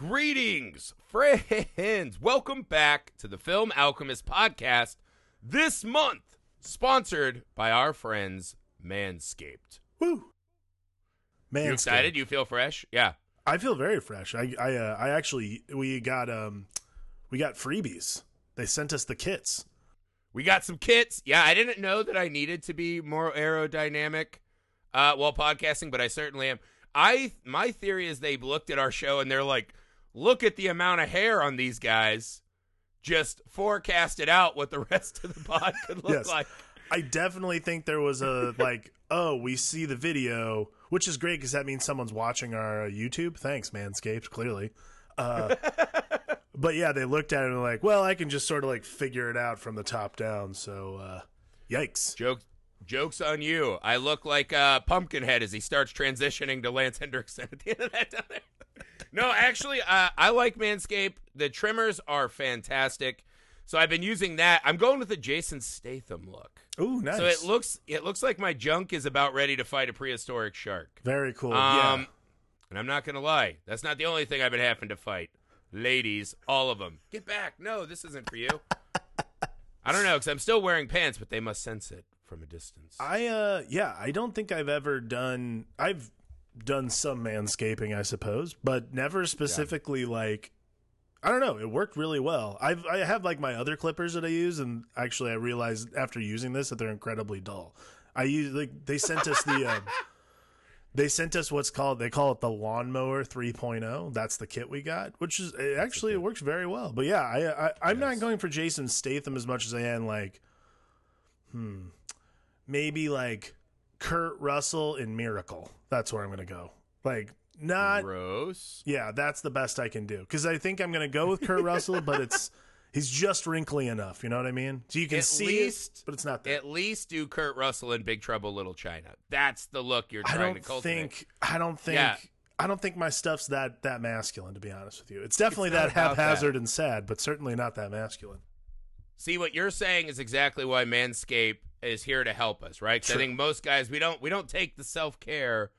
Greetings, friends. Welcome back to the Film Alchemist podcast. This month, sponsored by our friends Manscaped. Woo! Man, you excited? You feel fresh? Yeah. I feel very fresh. I I uh, I actually we got um we got freebies. They sent us the kits. We got some kits. Yeah, I didn't know that I needed to be more aerodynamic uh, while podcasting, but I certainly am. I my theory is they looked at our show and they're like, look at the amount of hair on these guys. Just forecasted out what the rest of the pod could look Yes. like. I definitely think there was a like, oh, we see the video, which is great because that means someone's watching our uh, YouTube. Thanks, Manscaped. Clearly, uh, but yeah, they looked at it and were like, well, I can just sort of like figure it out from the top down. So, uh, yikes. Joke, jokes on you. I look like uh, Pumpkinhead as he starts transitioning to Lance Henriksen at the end of that. No, actually, uh, I like Manscaped. The trimmers are fantastic. So I've been using that. I'm going with the Jason Statham look. Ooh, nice. So it looks it looks like my junk is about ready to fight a prehistoric shark. very cool. Um, yeah. and I'm not gonna lie, that's not the only thing I've been having to fight. Ladies, all of them, get back! No, this isn't for you. I don't know because I'm still wearing pants, but they must sense it from a distance. I uh yeah, I don't think I've ever done I've done some manscaping, I suppose, but never specifically like I don't know, it worked really well. I've I have like my other clippers that I use and actually I realized after using this that they're incredibly dull. I use like they sent us the uh, they sent us what's called they call it the lawnmower 3.0. That's the kit we got, which is it actually it works very well. But yeah, I, I I'm not going for Jason Statham as much as I am like hmm maybe like Kurt Russell in Miracle. That's where I'm going to go. Like not Gross. yeah, that's the best I can do cuz I think I'm going to go with Kurt Russell, but it's he's just wrinkly enough, you know what I mean? So you can At see least- it, but it's not that. At least do Kurt Russell in Big Trouble Little China. That's the look you're I trying don't to cultivate. think I don't think Yeah. I don't think my stuff's that that masculine to be honest with you. It's definitely It's that about that. haphazard and sad, but certainly not that masculine. See what you're saying is exactly why Manscaped is here to help us, right? 'Cause I think most guys we don't we don't take the self care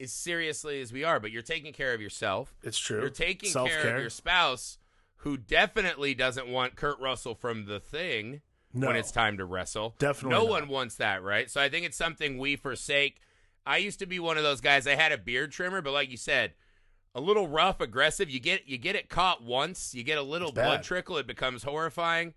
as seriously as we are, but you're taking care of yourself. It's true. You're taking Self-care. care of your spouse, who definitely doesn't want Kurt Russell from the thing No. when it's time to wrestle. Definitely no not. one wants that, right? So I think it's something we forsake. I used to be one of those guys. I had a beard trimmer, but like you said, a little rough, aggressive. You get you get it caught once, you get a little It's bad. blood trickle, it becomes horrifying.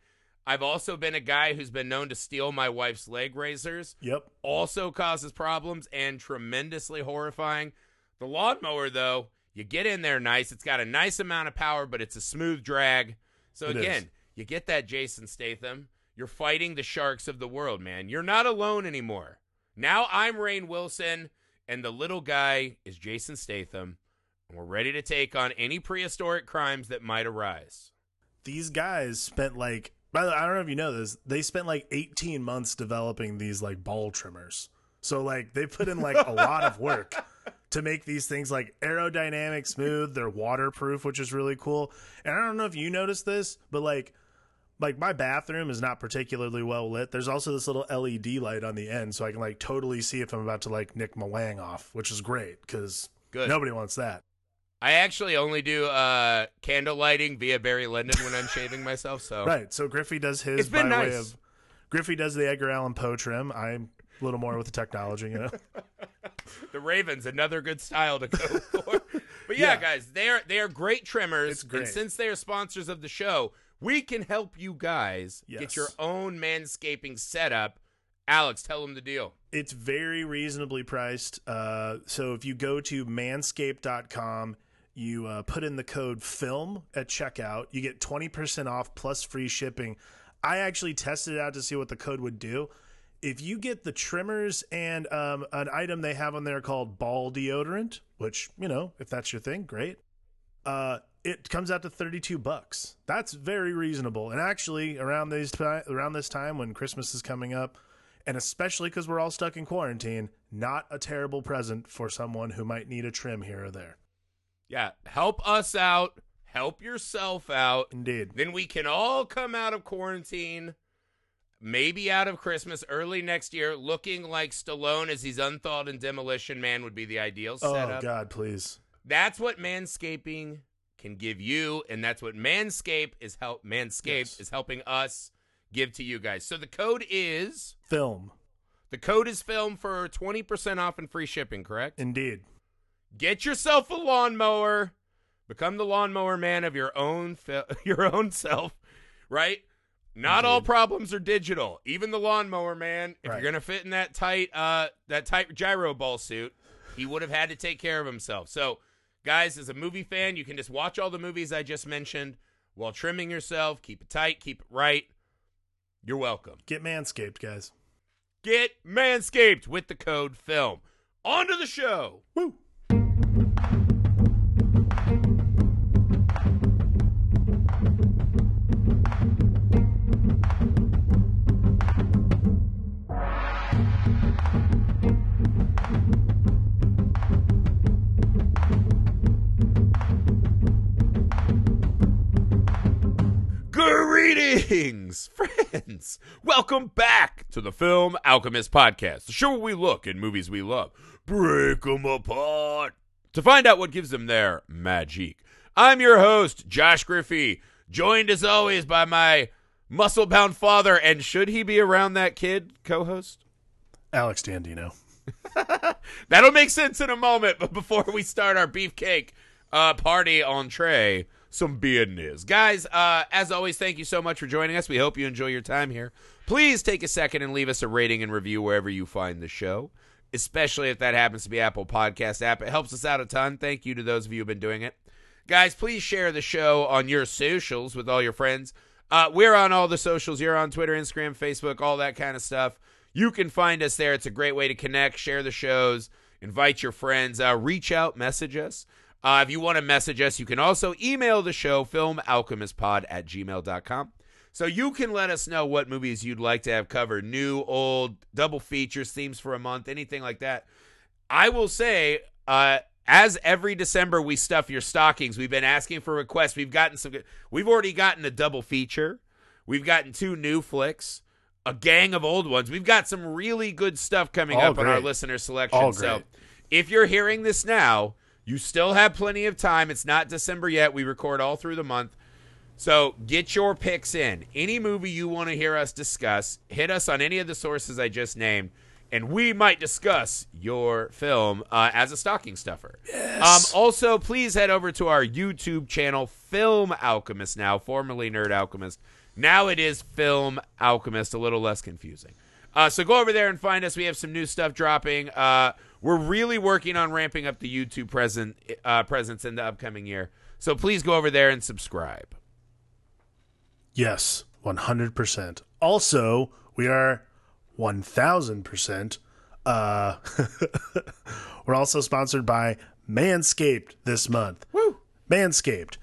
I've also been a guy who's been known to steal my wife's leg razors Yep. also causes problems and tremendously horrifying. The lawnmower, though, you get in there nice. It's got a nice amount of power, but it's a smooth drag. So It again, is. you get that Jason Statham. You're fighting the sharks of the world, man. You're not alone anymore. Now I'm Rainn Wilson, and the little guy is Jason Statham. And we're ready to take on any prehistoric crimes that might arise. These guys spent like by the way, I don't know if you know this, they spent like 18 months developing these like ball trimmers. So like they put in like a lot of work to make these things like aerodynamic, smooth, they're waterproof, which is really cool. And I don't know if you noticed this, but like like my bathroom is not particularly well lit. There's also this little LED light on the end so I can like totally see if I'm about to like nick my wang off, which is great cuz nobody wants that. I actually only do uh, candle lighting via Barry Lyndon when I'm shaving myself. So Right. So Griffey does his It's been by way nice. of Griffey does the Edgar Allan Poe trim. I'm a little more with the technology, you know. the Ravens, another good style to go for. But yeah, Yeah. guys, they are they are great trimmers. It's great. And since they are sponsors of the show, we can help you guys Yes. get your own manscaping setup. Alex, tell them the deal. it's very reasonably priced. Uh, so if you go to manscaped.com, you uh, put in the code film at checkout, you get 20% off plus free shipping. I actually tested it out to see what the code would do. If you get the trimmers and um, an item they have on there called ball deodorant, which, you know, if that's your thing, great. Uh, it comes out to 32 bucks. That's very reasonable. And actually, around these around this time when Christmas is coming up, and especially because we're all stuck in quarantine, not a terrible present for someone who might need a trim here or there. Yeah, help us out, help yourself out. Indeed. Then we can all come out of quarantine, maybe out of Christmas early next year, looking like Stallone as he's unthawed in Demolition Man would be the ideal Oh setup. God, please. That's what manscaping can give you, and that's what Manscaped is help Manscaped Yes. is helping us give to you guys. So the code is Film. the code is film for 20% off and free shipping, correct? Indeed. Get yourself a lawnmower. Become the lawnmower man of your own fi- your own self, right? Not all problems are digital. Even the lawnmower man, if Right. you're gonna fit in that tight uh that tight gyro ball suit, he would have had to take care of himself. So, guys, as a movie fan, you can just watch all the movies I just mentioned while trimming yourself. Keep it tight, keep it right. You're welcome. Get manscaped, guys. Get Manscaped with the code FILM. On to the show. Woo. Greetings, friends. Welcome back to the Film Alchemist Podcast, the show where we look at movies we love, break them apart, to find out what gives them their magic. I'm your host, Josh Griffey, joined as always by my muscle bound father, and should he be around that kid co host? Alex Dandino. That'll make sense in a moment, but before we start our beefcake uh, party entree, some business. Guys, uh, as always, thank you so much for joining us. We hope you enjoy your time here. Please take a second and leave us a rating and review wherever you find the show, especially if that happens to be Apple Podcast app. It helps us out a ton. Thank you to those of you who've been doing it. Guys, please share the show on your socials with all your friends. Uh, we're on all the socials. You're on Twitter, Instagram, Facebook, all that kind of stuff. You can find us there. It's a great way to connect, share the shows, invite your friends, uh, reach out, message us. Uh, if you want to message us, you can also email the show, filmalchemistpod at gmail.com. So you can let us know what movies you'd like to have covered new, old, double features, themes for a month, anything like that. I will say, uh, as every December we stuff your stockings, we've been asking for requests. We've gotten some good. We've already gotten a double feature. We've gotten two new flicks, a gang of old ones. We've got some really good stuff coming All up on our listener selection. So if you're hearing this now, you still have plenty of time. It's not December yet. We record all through the month. So get your picks in. Any movie you want to hear us discuss, hit us on any of the sources I just named, and we might discuss your film uh, as a stocking stuffer. Yes. Um, also, please head over to our YouTube channel, Film Alchemist, now formerly Nerd Alchemist. Now it is Film Alchemist, a little less confusing. Uh, so go over there and find us. We have some new stuff dropping. Uh, we're really working on ramping up the YouTube present uh, presence in the upcoming year. So please go over there and subscribe. Yes, 100%. Also, we are 1000%. Uh, we're also sponsored by Manscaped this month. Woo! Manscaped.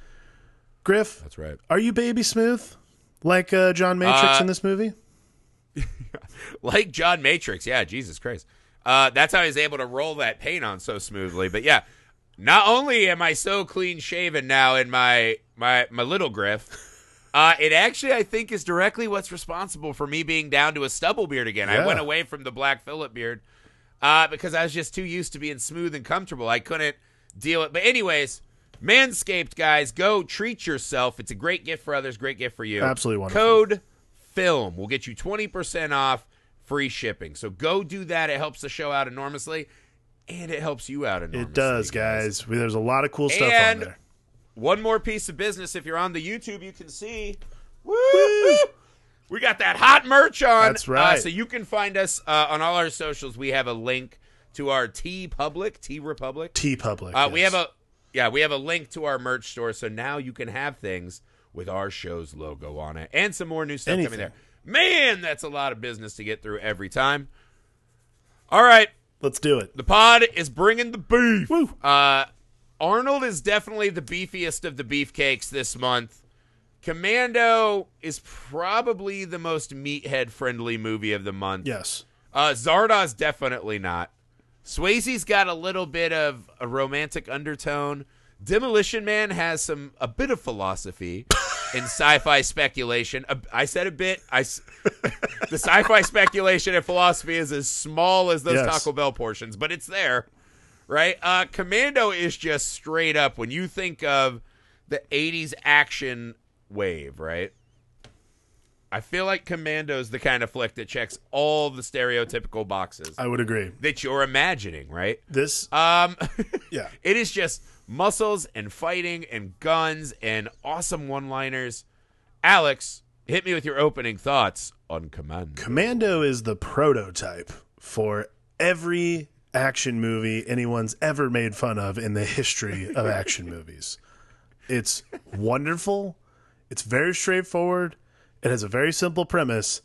Griff, That's right. are you baby smooth? Like uh, John Matrix Uh, in this movie? like John Matrix. Yeah, Jesus Christ. Uh, that's how he's able to roll that paint on so smoothly. But yeah, not only am I so clean shaven now in my my my little griff, uh, it actually I think is directly what's responsible for me being down to a stubble beard again. I went away from the black Phillip beard uh, because I was just too used to being smooth and comfortable. I couldn't deal it. But anyways. Manscaped, guys, go treat yourself. It's a great gift for others, great gift for you. Absolutely wonderful. Code film will get you 20% off free shipping. So go do that. It helps the show out enormously and it helps you out enormously. It does, guys. We- There's a lot of cool stuff And- on there. One more piece of business if you're on the YouTube, you can see woo, we got that hot merch on. That's right. Uh, so you can find us uh, on all our socials. We have a link to our TeePublic, T Republic. TeePublic. Uh, We have a yeah, we have a link to our merch store, so now you can have things with our show's logo on it, and some more new stuff Anything. coming there. Man, that's a lot of business to get through every time. All right, Let's do it. the pod is bringing the beef. Woo. Uh, Arnold is definitely the beefiest of the beefcakes this month. Commando is probably the most meathead friendly movie of the month. Yes. Uh, Zardoz definitely not. Swayze's got a little bit of a romantic undertone. Demolition Man has some a bit of philosophy in sci-fi speculation. I said a bit. I the sci-fi speculation and philosophy is as small as those Yes. Taco Bell portions, but it's there, right? Uh, Commando is just straight up when you think of the 80s action wave, right? I feel like Commando's the kind of flick that checks all the stereotypical boxes I would agree. that you're imagining, right? This, Um yeah, it is just muscles and fighting and guns and awesome one-liners. Alex, hit me with your opening thoughts on Commando. Commando is the prototype for every action movie anyone's ever made fun of in the history of action movies. It's wonderful. It's very straightforward. It has a very simple premise.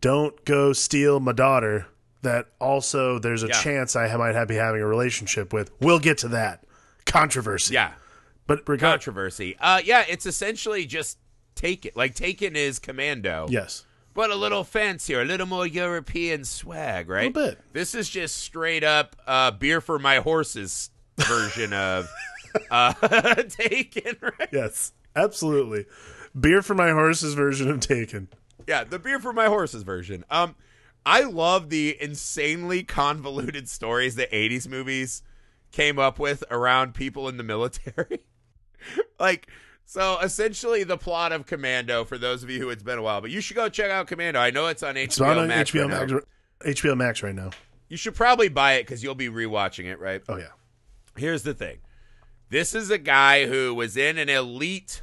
Don't go steal my daughter that also there's a Yeah. chance I might have, be having a relationship with. We'll get to that. Controversy. Yeah. But regard controversy. Uh, yeah, it's essentially just Taken. Like Taken is Commando, Yes. but a little fancier, a little more European swag, right? little bit. This is just straight up uh, beer for my horses version of uh, Taken, right? Yes. Absolutely. Beer for my horses version of Taken. Yeah, the beer for my horses version. Um, I love the insanely convoluted stories that '80s movies came up with around people in the military. like, so essentially, the plot of Commando. For those of you who it's been a while, but you should go check out Commando. I know it's on HBO It's on Max. HBO right now. Max. HBO Max right now. You should probably buy it because you'll be rewatching it, right? Oh yeah. Here's the thing. This is a guy who was in an elite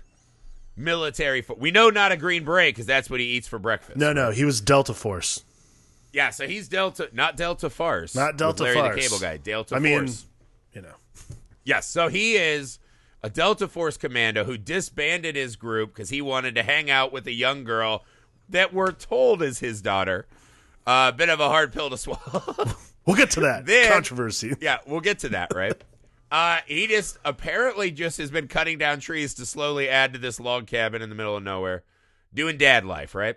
military. Fo- we know not a Green Beret because that's what he eats for breakfast. No, no, he was Delta Force. Yeah, so he's Delta, not Delta Farce, Not Delta Larry Farce. the Cable Guy. Delta I mean- Force. You know. Yes, so he is a Delta Force commando who disbanded his group because he wanted to hang out with a young girl that we're told is his daughter. A uh, bit of a hard pill to swallow. We'll get to that Then- controversy. yeah, we'll get to that, right? uh, he just apparently just has been cutting down trees to slowly add to this log cabin in the middle of nowhere, doing dad life, right?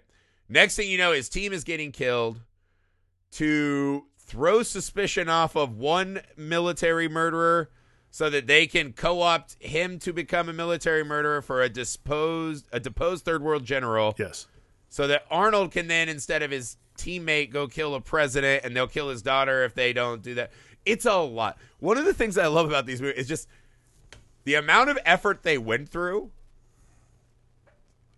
Next thing you know, his team is getting killed to throw suspicion off of one military murderer so that they can co-opt him to become a military murderer for a disposed a deposed third world general Yes. so that Arnold can then, instead of his teammate, go kill a president, and they'll kill his daughter if they don't do that. It's a lot. One of the things I love about these movies is just the amount of effort they went through.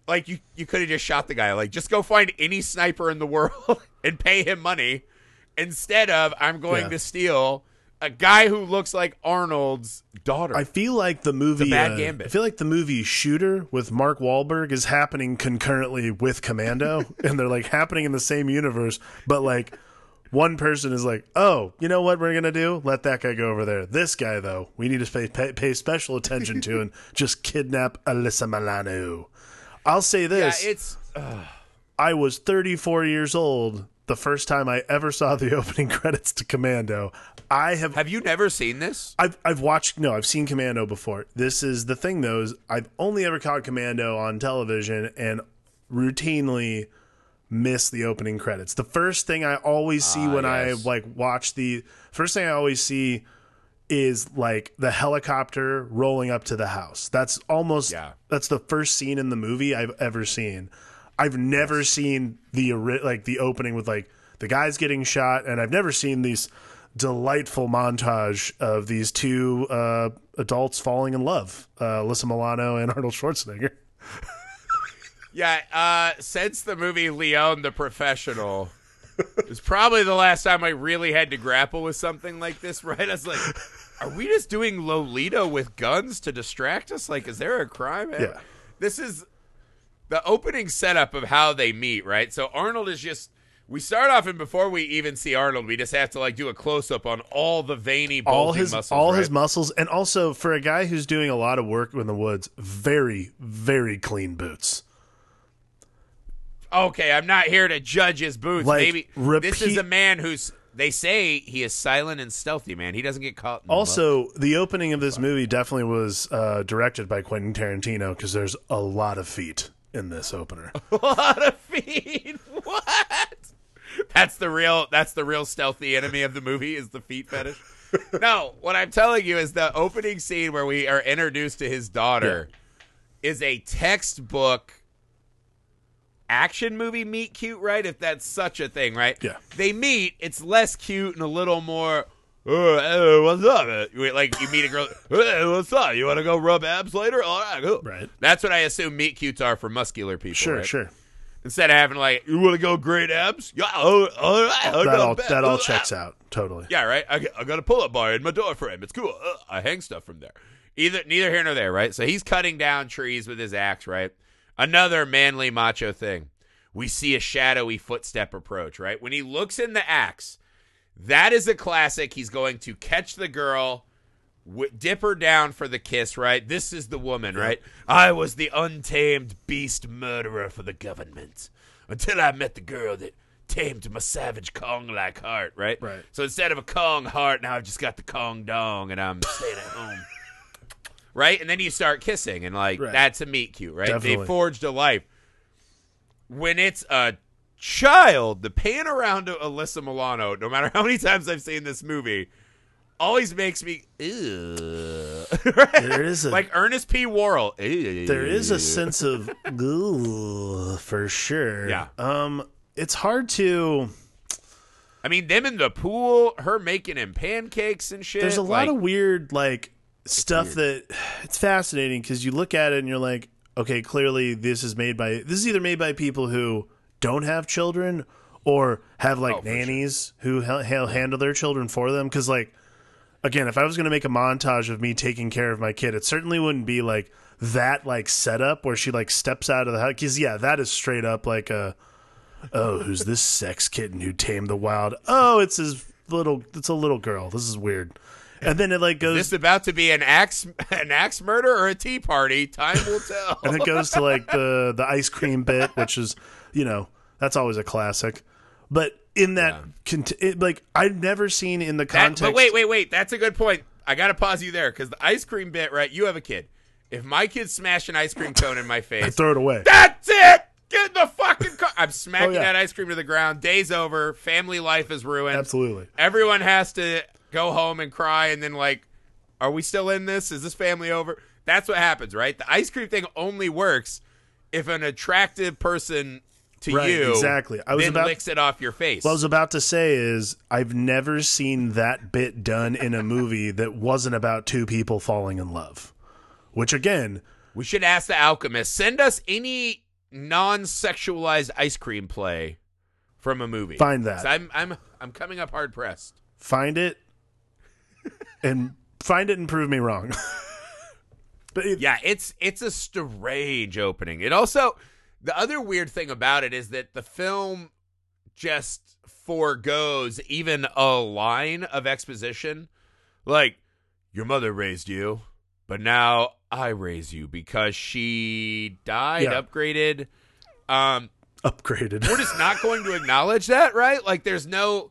Like you, you could have just shot the guy. Like just go find any sniper in the world and pay him money, instead of I'm going Yeah. to steal a guy who looks like Arnold's daughter. I feel like the movie. bad uh, gambit. I feel like the movie Shooter with Mark Wahlberg is happening concurrently with Commando, and they're like happening in the same universe, but like. One person is like, "Oh, you know what we're gonna do? Let that guy go over there. This guy, though, we need to pay, pay, pay special attention to and just kidnap Alyssa Milano." I'll say yeah, this: it's I was 34 years old the first time I ever saw the opening credits to Commando. I have have you never seen this? I've I've watched no, I've seen Commando before. This is the thing though, is I've only ever caught Commando on television and routinely miss the opening credits. The first thing I always see ah, when yes. I like watch the first thing I always see is like the helicopter rolling up to the house. That's almost Yeah. that's the first scene in the movie I've ever seen. I've never seen the like the opening with like the guys getting shot, and I've never seen these delightful montage of these two uh, adults falling in love, uh, Alyssa Milano and Arnold Schwarzenegger. Yeah, uh, since the movie Leon the Professional, it's probably the last time I really had to grapple with something like this, right? I was like, are we just doing Lolita with guns to distract us? Like, is there a crime? Yeah. This is the opening setup of how they meet, right? So Arnold is just. We start off, and before we even see Arnold, we just have to like do a close up on all the veiny, all his muscles. all right? his muscles, and also for a guy who's doing a lot of work in the woods, very very clean boots. okay, I'm not here to judge his boots. Like, Maybe this is a man who's. They say he is silent and stealthy, man. He doesn't get caught. In the Also, the opening of this movie definitely was uh, directed by Quentin Tarantino because there's a lot of feet in this opener. a lot of feet. What? That's the real. That's the real stealthy enemy of the movie is the feet fetish. no, what I'm telling you is the opening scene where we are introduced to his daughter is a textbook action movie meet cute, right? If that's such a thing, right? Yeah. They meet, it's less cute and a little more "Oh, hey, what's up?" Uh, Like you meet a girl, "Hey, what's up? You want to go rub abs later? All right, cool. Right. That's what I assume meet cutes are for muscular people. Sure, right? sure. Instead of having like, you want to go great abs? Yeah, oh, all right. I'll That all that all Uh, checks out totally. Yeah, right. I, got- I got a pull-up bar in my door frame. It's cool. Uh, I hang stuff from there. Either neither here nor there, right? So he's cutting down trees with his axe, right? Another manly macho thing. We see a shadowy footstep approach, right? When he looks in the axe, that is a classic. He's going to catch the girl, w- dip her down for the kiss, right? This is the woman, right? I was the untamed beast murderer for the government until I met the girl that tamed my savage Kong like heart, right? Right. So instead of a Kong heart, now I've just got the Kong dong and I'm staying at home. Right? And then you start kissing and like Right. that's a meet cute, right? They Definitely. forged a life. When it's a child, the pan around to Alyssa Milano, no matter how many times I've seen this movie, always makes me ew. There is a like Ernest P. Worrell. Ew. there is a sense of for sure. Yeah. Um it's hard to I mean, them in the pool, her making him pancakes and shit. there's a lot like, of weird like stuff that it's fascinating because you look at it and you're like okay clearly this is made by this is either made by people who don't have children or have like Oh, for sure. nannies who ha- handle their children for them because like again if i was going to make a montage of me taking care of my kid it certainly wouldn't be like that like setup where she like steps out of the house because yeah that is straight up like a oh who's this sex kitten who tamed the wild oh it's his little it's a little girl this is weird and then it like goes Is this about to be an axe an axe murder or a tea party? Time will tell. and it goes to like the the ice cream bit, which is you know that's always a classic. But in that, cont- it, like I've never seen in the That- context. but wait, wait, wait. That's a good point. I got to pause you there because the ice cream bit, right? You have a kid. If my kid smash an ice cream cone in my face, I throw it away. that's it. Get in the fucking car. I'm smacking Oh, yeah. that ice cream to the ground. Day's over. Family life is ruined. Absolutely. Everyone has to go home and cry, and then like, are we still in this? Is this family over? That's what happens, right? The ice cream thing only works if an attractive person to Right, you exactly. I was about- licks it off your face. What I was about to say is I've never seen that bit done in a movie that wasn't about two people falling in love. Which again, We should ask the alchemist. Send us any non-sexualized ice cream play from a movie. Find that. I'm I'm I'm coming up hard pressed. find it and find it and prove me wrong. but it, Yeah, it's it's a strange opening. It also the other weird thing about it is that the film just foregoes even a line of exposition. Like, your mother raised you, but now I raise you because she died, Yeah. upgraded. Um upgraded. we're just not going to acknowledge that, right? Like, there's no,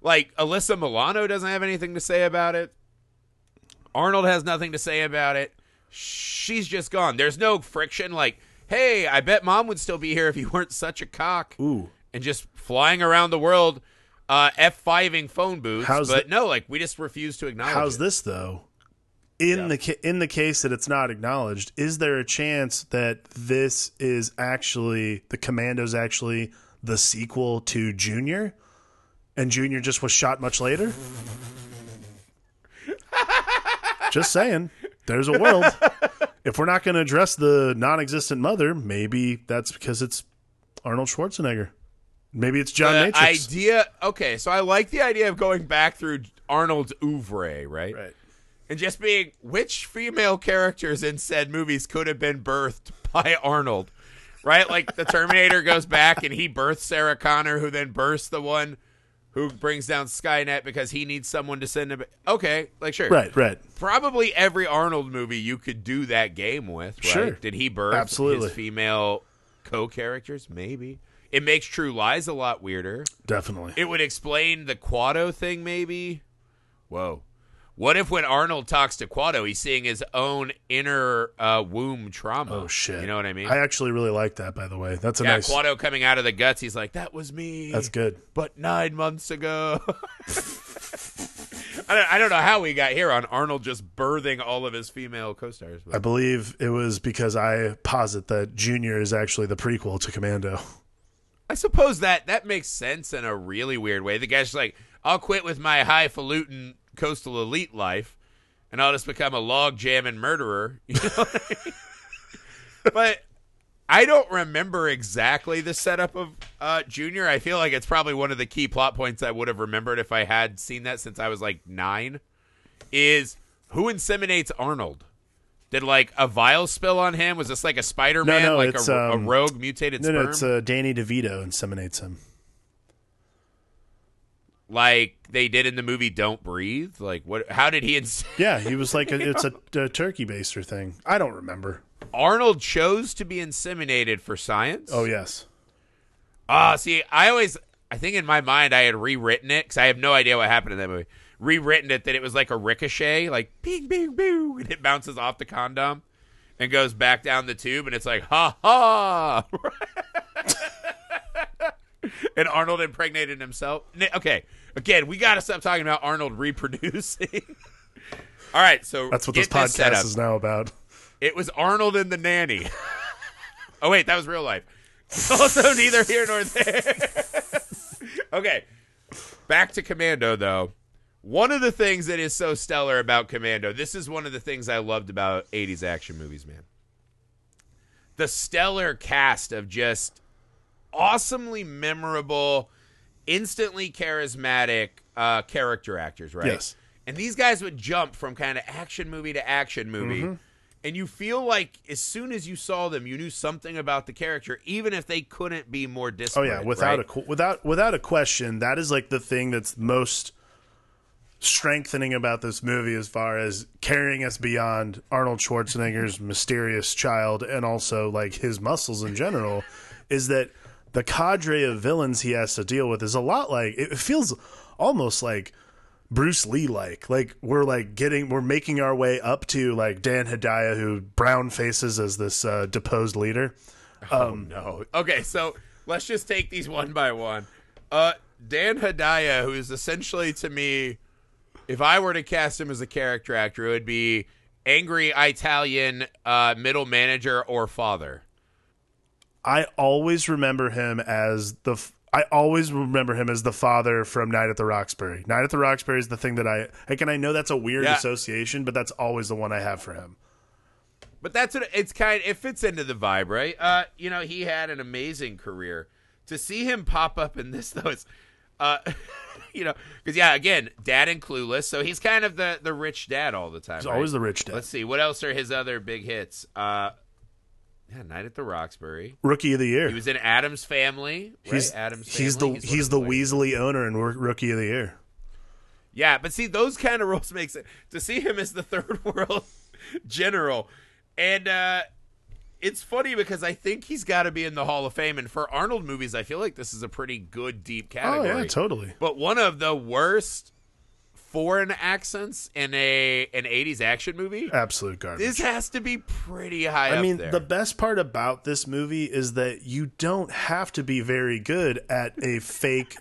like, Alyssa Milano doesn't have anything to say about it. Arnold has nothing to say about it. She's just gone. There's no friction. Like, hey, I bet mom would still be here if you weren't such a cock Ooh. and just flying around the world, uh, F5ing phone booths. How's but the- no, like, we just refuse to acknowledge How's it. this though? In Yeah. the ca- in the case that it's not acknowledged, is there a chance that this is actually the Commandos actually the sequel to Junior, and Junior just was shot much later? just saying, there's a world. If we're not going to address the non-existent mother, maybe that's because it's Arnold Schwarzenegger. Maybe it's John the Matrix. idea. Okay, so I like the idea of going back through Arnold's oeuvre, right? right. and just being which female characters in said movies could have been birthed by Arnold, right? Like the Terminator goes back and he births Sarah Connor, who then births the one who brings down Skynet because he needs someone to send him. Okay, like sure, Right. Right. Probably every Arnold movie you could do that game with, right? Sure. Did he birth Absolutely. his female co-characters? Maybe. It makes True Lies a lot weirder. Definitely. It would explain the Kuato thing, maybe. Whoa. What if when Arnold talks to Kuato, he's seeing his own inner uh, womb trauma? Oh shit! You know what I mean? I actually really like that. By the way, that's a yeah, nice. Kuato coming out of the guts. He's like, "That was me." That's good. But nine months ago. I don't, I don't know how we got here on Arnold just birthing all of his female co-stars. I believe it was because I posit that Junior is actually the prequel to Commando. I suppose that that makes sense in a really weird way. The guy's like, "I'll quit with my highfalutin coastal elite life, and I'll just become a log jamming murderer. You know I mean? but I don't remember exactly the setup of uh, Junior. I feel like it's probably one of the key plot points I would have remembered if I had seen that since I was like nine. Is who inseminates Arnold? Did like a vial spill on him? Was this like a Spider Man, No, no, like it's, a, um, a rogue mutated No, sperm? no, it's uh, Danny DeVito inseminates him. Like they did in the movie Don't Breathe? Like what? How did he? Ins- Yeah, he was like a, it's a, a turkey baster thing. I don't remember. Arnold chose to be inseminated for science. Oh yes, Ah, see, I always, I think in my mind I had rewritten it because I have no idea what happened in that movie. Rewritten it that it was like a ricochet, like bing, bing, bing, and it bounces off the condom and goes back down the tube, and it's like ha ha. and Arnold impregnated himself. Okay, again, we got to stop talking about Arnold reproducing. All right, so that's what this podcast up. is now about. It was Arnold and the nanny. oh wait, that was real life. Also, neither here nor there. okay, back to Commando though. One of the things that is so stellar about Commando, this is one of the things I loved about 80s action movies, man. The stellar cast of just awesomely memorable, instantly charismatic uh, character actors, right? Yes. And these guys would jump from kind of action movie to action movie. Mm-hmm. And you feel like as soon as you saw them, you knew something about the character, even if they couldn't be more Oh yeah, without right? a without without a question, that is like the thing that's most strengthening about this movie as far as carrying us beyond Arnold Schwarzenegger's mysterious child and also like his muscles in general is that the cadre of villains he has to deal with is a lot like it feels almost like Bruce Lee like. Like we're like getting we're making our way up to like Dan Hedaya who brown faces as this uh, deposed leader. Oh no. Okay, so let's just take these one by one. Uh Dan Hedaya, who is essentially to me, if I were to cast him as a character actor, it would be angry Italian uh, middle manager or father. I always remember him as the. I always remember him as the father from Night at the Roxbury. Night at the Roxbury is the thing that I like, and I know that's a weird Yeah. association, but that's always the one I have for him. But that's what it's kind. It fits into the vibe, right? Uh, you know, he had an amazing career. To see him pop up in this though, it's, uh, you know, because yeah, again, dad and clueless, so he's kind of the the rich dad all the time. He's right? always the rich dad. Let's see, what else are his other big hits? Uh, yeah, Night at the Roxbury. Rookie of the year. He was in Addams Family. Right? he's Addams Family. he's the he's, one the Weasley owner and Rookie of the Year. Yeah, but see, those kind of roles makes it To see him as the third world general, and uh, it's funny because I think he's got to be in the Hall of Fame. And for Arnold movies, I feel like this is a pretty good deep category. Oh yeah, totally. But one of the worst foreign accents in a an '80s action movie. Absolute garbage. This has to be pretty high I mean, there. the best part about this movie is that you don't have to be very good at a fake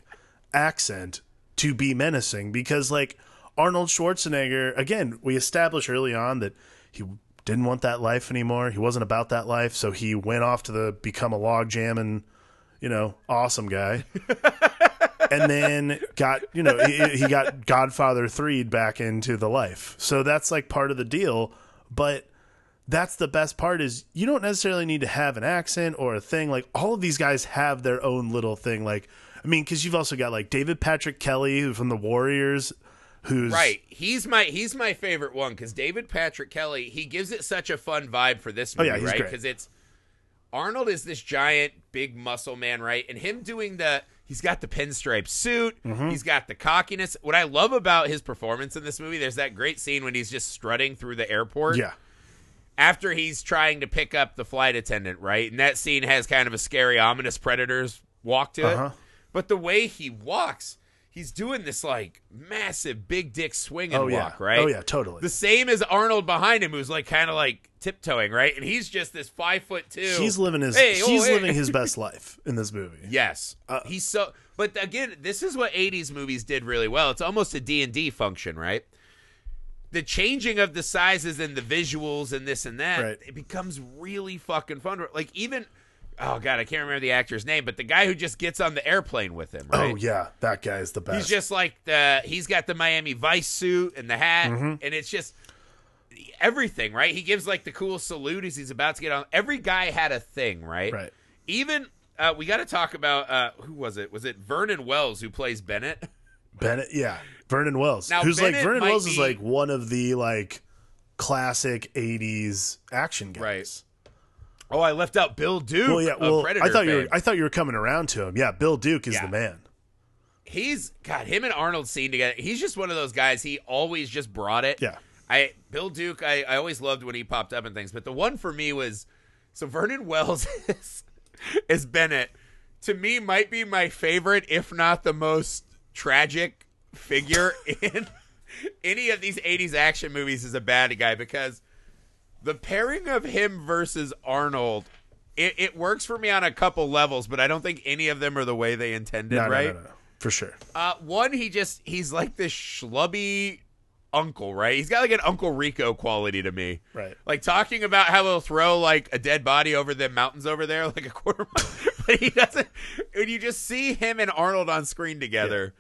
accent to be menacing because, like, Arnold Schwarzenegger, again, we established early on that he didn't want that life anymore. He wasn't about that life, so he went off to the become a log jam and you know, awesome guy. and then got you know he, he got Godfather three back into the life. So that's like part of the deal. But that's the best part is you don't necessarily need to have an accent or a thing. Like all of these guys have their own little thing. Like I mean, because you've also got like David Patrick Kelly from the Warriors, who's Right, he's my he's my favorite one because David Patrick Kelly he gives it such a fun vibe for this Oh, movie, yeah, he's right? Because it's Arnold is this giant big muscle man, right? And him doing the he's got the pinstripe suit, Mm-hmm. he's got the cockiness. What I love about his performance in this movie, there's that great scene when he's just strutting through the airport Yeah, after he's trying to pick up the flight attendant, right? And that scene has kind of a scary, ominous predators walk to Uh-huh. it. But the way he walks, he's doing this like massive big dick swing and oh yeah, walk, right? Oh yeah, totally. The same as Arnold behind him, who's like kind of like tiptoeing, right? And he's just this five foot two. he's living his Hey, oh, he's hey. living his best life in this movie. Yes, Uh, he's so. But again, this is what '80s movies did really well. It's almost a D and D function, right? The changing of the sizes and the visuals and this and that, Right. it becomes really fucking fun. Like even oh god, I can't remember the actor's name, but the guy who just gets on the airplane with him. Right? Oh yeah, that guy is the best. He's just like the he's got the Miami Vice suit and the hat, Mm-hmm. and it's just everything, right? He gives like the cool salute as he's about to get on. Every guy had a thing, right? right. Even uh, we got to talk about uh, who was it? Was it Vernon Wells who plays Bennett? Bennett, yeah, Vernon Wells, Now, who's like Bennett Vernon might Wells is like one of the like classic '80s action guys. Right. Oh, I left out Bill Duke. Well, yeah. Well, I thought you were. I thought you were coming around to him. Yeah, Bill Duke is Yeah. the man. he's got him and Arnold seen together. He's just one of those guys. He always just brought it. Yeah. I Bill Duke. I, I always loved when he popped up and things. But the one for me was so Vernon Wells is, is Bennett. To me, might be my favorite, if not the most tragic figure in any of these '80s action movies. Is a bad guy because the pairing of him versus Arnold. It, it works for me on a couple levels, but I don't think any of them are the way they intended. No, right? no, no, for sure. Uh, one, he just he's like this schlubby uncle, right? He's got like an Uncle Rico quality to me. Right. Like talking about how he'll throw like a dead body over the mountains over there, like a quarter mile. but he doesn't. When you just see him and Arnold on screen together,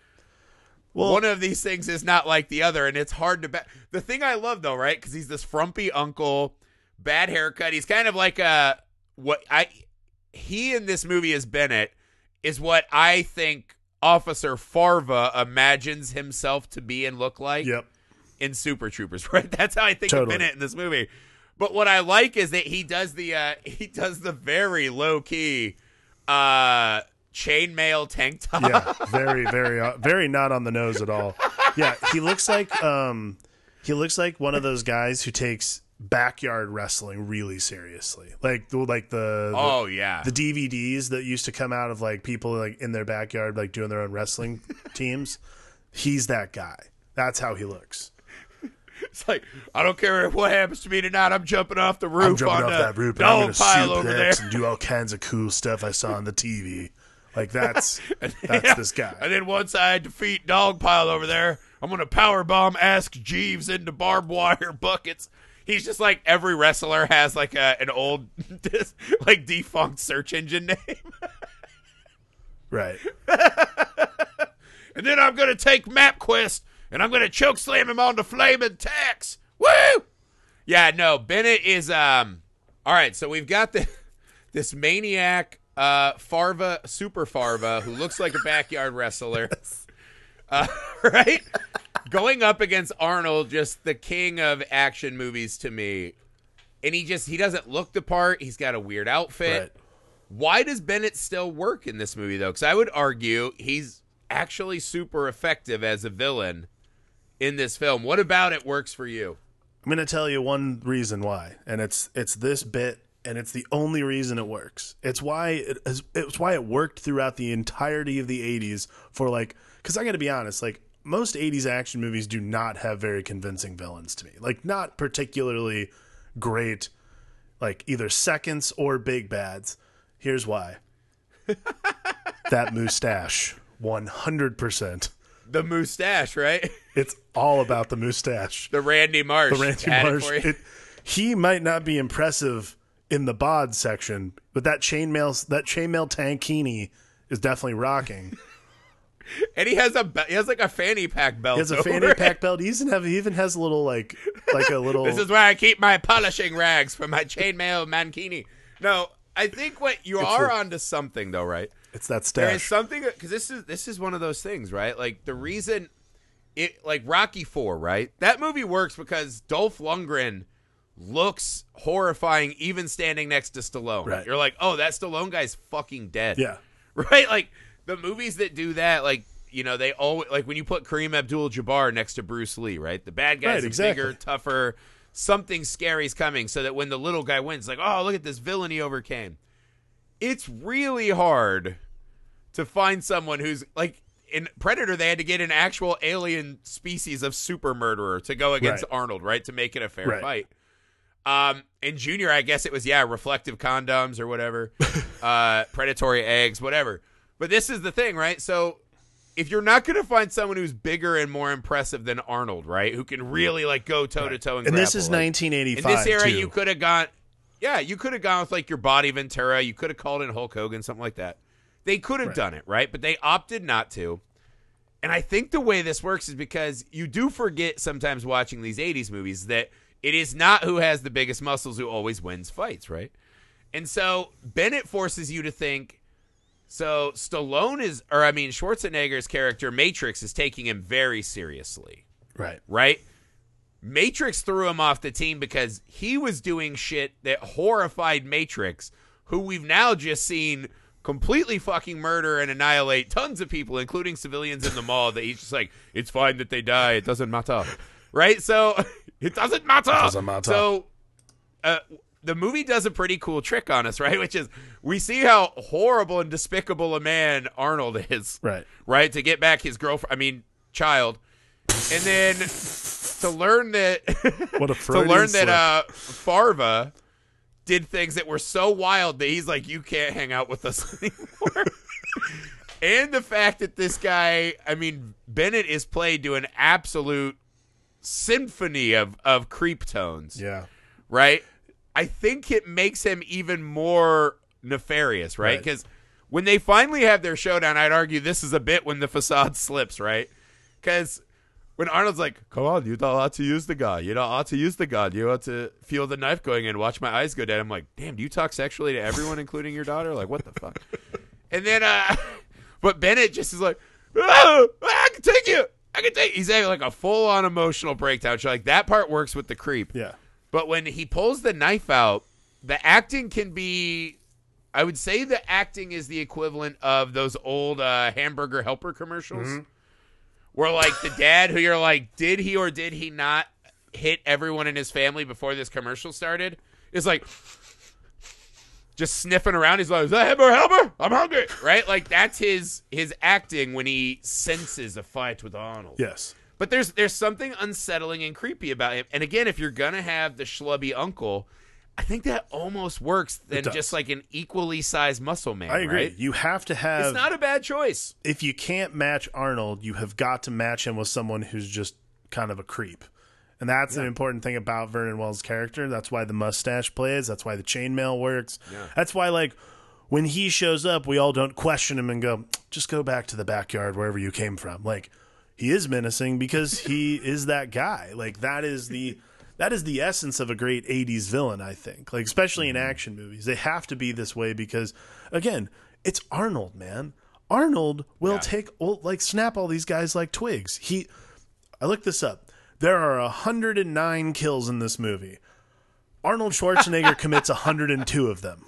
Well- one of these things is not like the other, and it's hard to. Ba- the thing I love though, right? Because he's this frumpy uncle, bad haircut. He's kind of like a what I. He in this movie as Bennett is what I think Officer Farva imagines himself to be and look like Yep. in Super Troopers, right? That's how I think Totally. of Bennett in this movie. But what I like is that he does the uh he does the very low key uh chainmail tank top. Yeah. Very, very, uh, very not on the nose at all. Yeah. He looks like um, he looks like one of those guys who takes backyard wrestling really seriously. Like the like the, the Oh yeah. the DVDs that used to come out of like people like in their backyard like doing their own wrestling teams. He's that guy. That's how he looks. It's like I don't care what happens to me tonight. I'm jumping off the roof I'm jumping off that roof and I'm going to pile over there. suplex and do all kinds of cool stuff I saw on the TV. Like that's that's Yeah. this guy. And then once I defeat dog pile over there, I'm gonna power bomb Ask Jeeves into barbed wire buckets. He's just like every wrestler has like a, an old like defunct search engine name. Right. And then I'm gonna take MapQuest and I'm gonna choke slam him onto flaming tacks. Woo! Yeah, no, Bennett is um all right, so we've got the this maniac uh Farva super Farva who looks like a backyard wrestler. Uh, right? Going up against Arnold, just the king of action movies to me. And he just he doesn't look the part. He's got a weird outfit. Right. Why does Bennett still work in this movie though? Because I would argue he's actually super effective as a villain in this film. What about it works for you? I'm going to tell you one reason why, and it's it's this bit, and it's the only reason it works. It's why it it's why it worked throughout the entirety of the '80s for like. Because I got to be honest, like most '80s action movies do not have very convincing villains to me. Like not particularly great, like either seconds or big bads. Here's why. that mustache, one hundred percent. The mustache, right? It's all about the mustache. The Randy Marsh. the Randy Had Marsh. It, he might not be impressive in the bod section, but that chainmail that chainmail tankini is definitely rocking. and he has a he has like a fanny pack belt. He has a fanny it. pack belt. He even have he even has a little like like a little. This is where I keep my polishing rags for my chainmail mankini. No, I think what you are a- onto something though, right? it's that There is stash. something because this is this is one of those things, right? Like the reason it like Rocky Four, right? That movie works because Dolph Lundgren looks horrifying even standing next to Stallone. Right. You're like, oh, that Stallone guy's fucking dead. Yeah, Right? Like the movies that do that, like you know, they always like when you put Kareem Abdul-Jabbar next to Bruce Lee, right? The bad guys Right, are exactly. bigger, tougher. Something scary's coming, so that when the little guy wins, like, oh, look at this villain he overcame. It's really hard to find someone who's like in Predator. They had to get an actual alien species of super murderer to go against Right. Arnold, right, to make it a fair Right. fight. Um, in Junior, I guess it was yeah, reflective condoms or whatever, uh, predatory eggs, whatever. But this is the thing, right? So if you're not going to find someone who's bigger and more impressive than Arnold, right, who can really like go toe to toe and and this is like, 1985. in this era, too. you could have gone. Yeah, you could have gone with like your body Ventura. You could have called in Hulk Hogan, something like that. They could have Right. done it, right? But they opted not to. And I think the way this works is because you do forget sometimes watching these 80s movies that it is not who has the biggest muscles who always wins fights, right? And so Bennett forces you to think so Stallone is, or I mean, Schwarzenegger's character, Matrix, is taking him very seriously Right. right? Matrix threw him off the team because he was doing shit that horrified Matrix, who we've now just seen completely fucking murder and annihilate tons of people, including civilians in the mall. That he's just like, it's fine that they die, it doesn't matter, right? So it doesn't matter. Doesn't matter. So uh, the movie does a pretty cool trick on us, right? Which is we see how horrible and despicable a man Arnold is Right. right? To get back his girlfriend, I mean, child, and then to learn that What a to learn slip. that uh, Farva did things that were so wild that he's like, you can't hang out with us anymore. and the fact that this guy, I mean, Bennett is played to an absolute symphony of of creep tones Yeah. right? I think it makes him even more nefarious, right? Right. Because when they finally have their showdown, I'd argue this is a bit when the facade slips, right? Because when Arnold's like, "Come on, you don't ought to use the gun. You don't ought to use the gun. You ought to feel the knife going in. Watch my eyes go down." I'm like, "Damn, do you talk sexually to everyone, including your daughter? Like, what the fuck?" and then, uh, but Bennett just is like, "Oh, I can take you. I can take." He's having like a full on emotional breakdown. So like that part works with the creep. Yeah. But when he pulls the knife out, the acting can be. I would say the acting is the equivalent of those old uh, hamburger helper commercials, where like the dad, who you're like, did he or did he not hit everyone in his family before this commercial started? Is like just sniffing around. He's like, "Is that hamburger helper? I'm hungry." Right? Like that's his his acting when he senses a fight with Arnold. Yes. But there's there's something unsettling and creepy about him. And again, if you're gonna have the schlubby uncle, I think that almost works than just like an equally sized muscle man. I agree. Right? You have to have It's not a bad choice. if you can't match Arnold, you have got to match him with someone who's just kind of a creep. And that's an important thing about Vernon Wells' character. That's why the mustache plays. That's why the chainmail works. That's why, like, when he shows up, we all don't question him and go, just go back to the backyard wherever you came from. Like, he is menacing because he is that guy. Like, that is the. That is the essence of a great 80s villain, I think. Like especially in mm-hmm. action movies. They have to be this way because again, it's Arnold, man. Arnold will Yeah. take will, like snap all these guys like twigs. He I looked this up. There are 109 kills in this movie. Arnold Schwarzenegger commits 102 of them.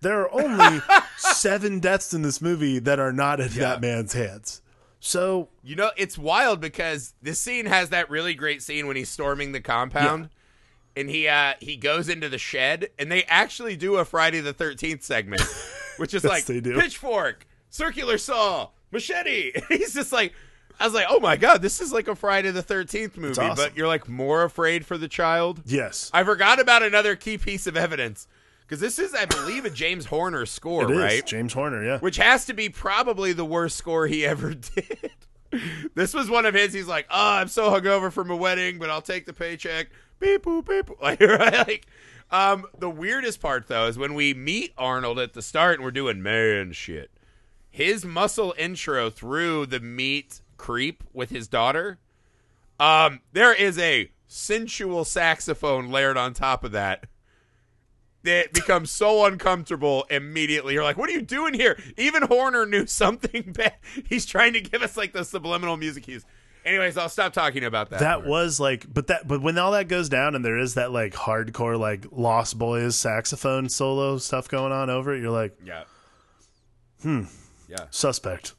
There are only 7 deaths in this movie that are not in Yeah. that man's hands. So, You know, it's wild because this scene has that really great scene when he's storming the compound. And he uh he goes into the shed and they actually do a Friday the thirteenth segment, which is Yes, like pitchfork, circular saw, machete. And he's just like I was like, oh my god, this is like a Friday the thirteenth movie, awesome. but you're like more afraid for the child. yes. I forgot about another key piece of evidence because this is, I believe, a James Horner score, It is right? James Horner, yeah. Which has to be probably the worst score he ever did. this was one of his. He's like, "Oh, I'm so hungover from a wedding, but I'll take the paycheck." Beep boop beep. boop. Like, right? like, um, the weirdest part though is when we meet Arnold at the start and we're doing man shit. His muscle intro through the meat creep with his daughter. Um, there is a sensual saxophone layered on top of that that becomes so uncomfortable immediately. You're like, what are you doing here? Even Horner knew something bad. He's trying to give us like the subliminal music cues. Anyways, I'll stop talking about that. that part. was like but that but when all that goes down and there is that like hardcore like lost boys saxophone solo stuff going on over it you're like yeah. Hmm. Yeah. suspect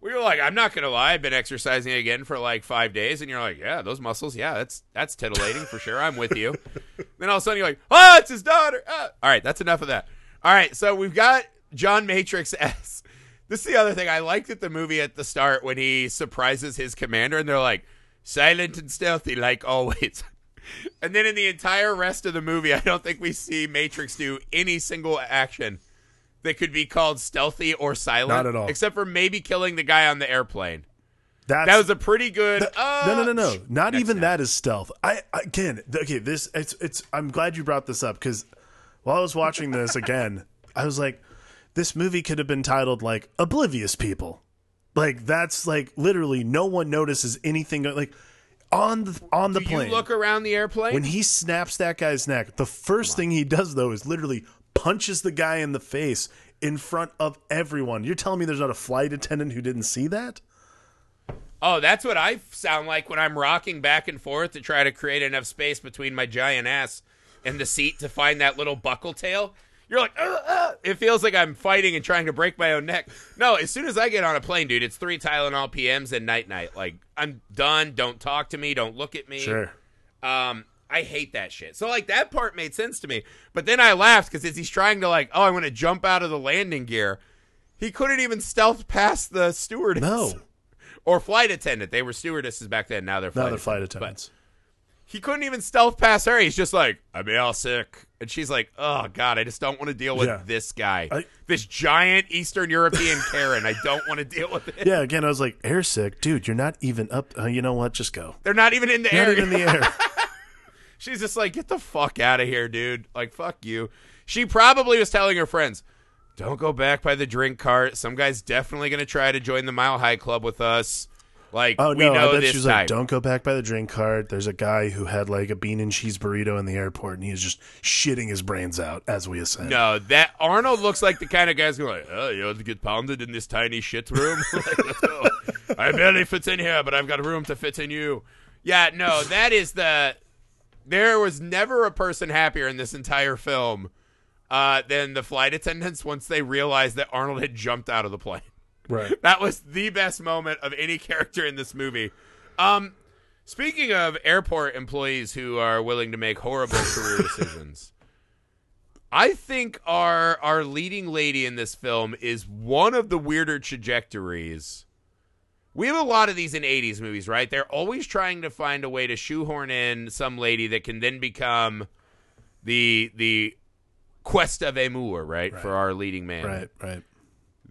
We were like, I'm not gonna lie, I've been exercising again for like five days, and you're like, yeah, those muscles, yeah, that's that's titillating for sure. I'm with you. then all of a sudden you're like, oh, it's his daughter. Ah. All right, that's enough of that. All right, so we've got John Matrix S. This is the other thing I liked at the movie at the start when he surprises his commander, and they're like, silent and stealthy like always. And then in the entire rest of the movie, I don't think we see Matrix do any single action that could be called stealthy or silent. Not at all. Except for maybe killing the guy on the airplane. that's That was a pretty good. uh, no, no, no, no. Not even snap. that is stealth. I again, okay. This it's it's. I'm glad you brought this up because while I was watching this again, I was like, this movie could have been titled like Oblivious People. Like that's like literally no one notices anything like on the on the Do plane. you look around the airplane? when he snaps that guy's neck, the first thing he does though is literally punches the guy in the face in front of everyone. You're telling me there's not a flight attendant who didn't see that? oh, that's what I sound like when I'm rocking back and forth to try to create enough space between my giant ass and the seat to find that little buckle tail. You're like, "Ugh, ugh." it feels like I'm fighting and trying to break my own neck. No, as soon as I get on a plane, dude, it's three Tylenol PMs and night night. Like I'm done. Don't talk to me. Don't look at me. Sure. Um, I hate that shit. So like that part made sense to me, but then I laughed because as he's trying to like, oh, I'm gonna jump out of the landing gear, he couldn't even stealth past the stewardess. No. or flight attendant. They were stewardesses back then. Now they're flight Now they're flight attendants. But attendants. he couldn't even stealth past her. He's just like, I'm all sick, and she's like, Oh God, I just don't want to deal with Yeah. this guy, I- this giant Eastern European Karen. I don't want to deal with it. Yeah, again, I was like, air sick, dude. You're not even up. Uh, you know what? Just go. They're not even in the You're air. not even in the air. She's just like, get the fuck out of here, dude. Like, fuck you. She probably was telling her friends, don't go back by the drink cart. Some guy's definitely going to try to join the Mile High Club with us. Like, Oh we no! know I bet this she was like, "Don't go back by the drink cart." There's a guy who had like a bean and cheese burrito in the airport, and he was just shitting his brains out as we ascend. No, that Arnold looks like the kind of guy's going like, oh, you want to get pounded in this tiny shit room? like, let's go. I barely fit in here, but I've got room to fit in you. Yeah, no, that is the. There was never a person happier in this entire film uh, than the flight attendants once they realized that Arnold had jumped out of the plane. Right. That was the best moment of any character in this movie. Um, speaking of airport employees who are willing to make horrible career decisions, I think our our leading lady in this film is one of the weirder trajectories. We have a lot of these in 80s movies, right? They're always trying to find a way to shoehorn in some lady that can then become the the quest of amour, right, for our leading man. Right. Right.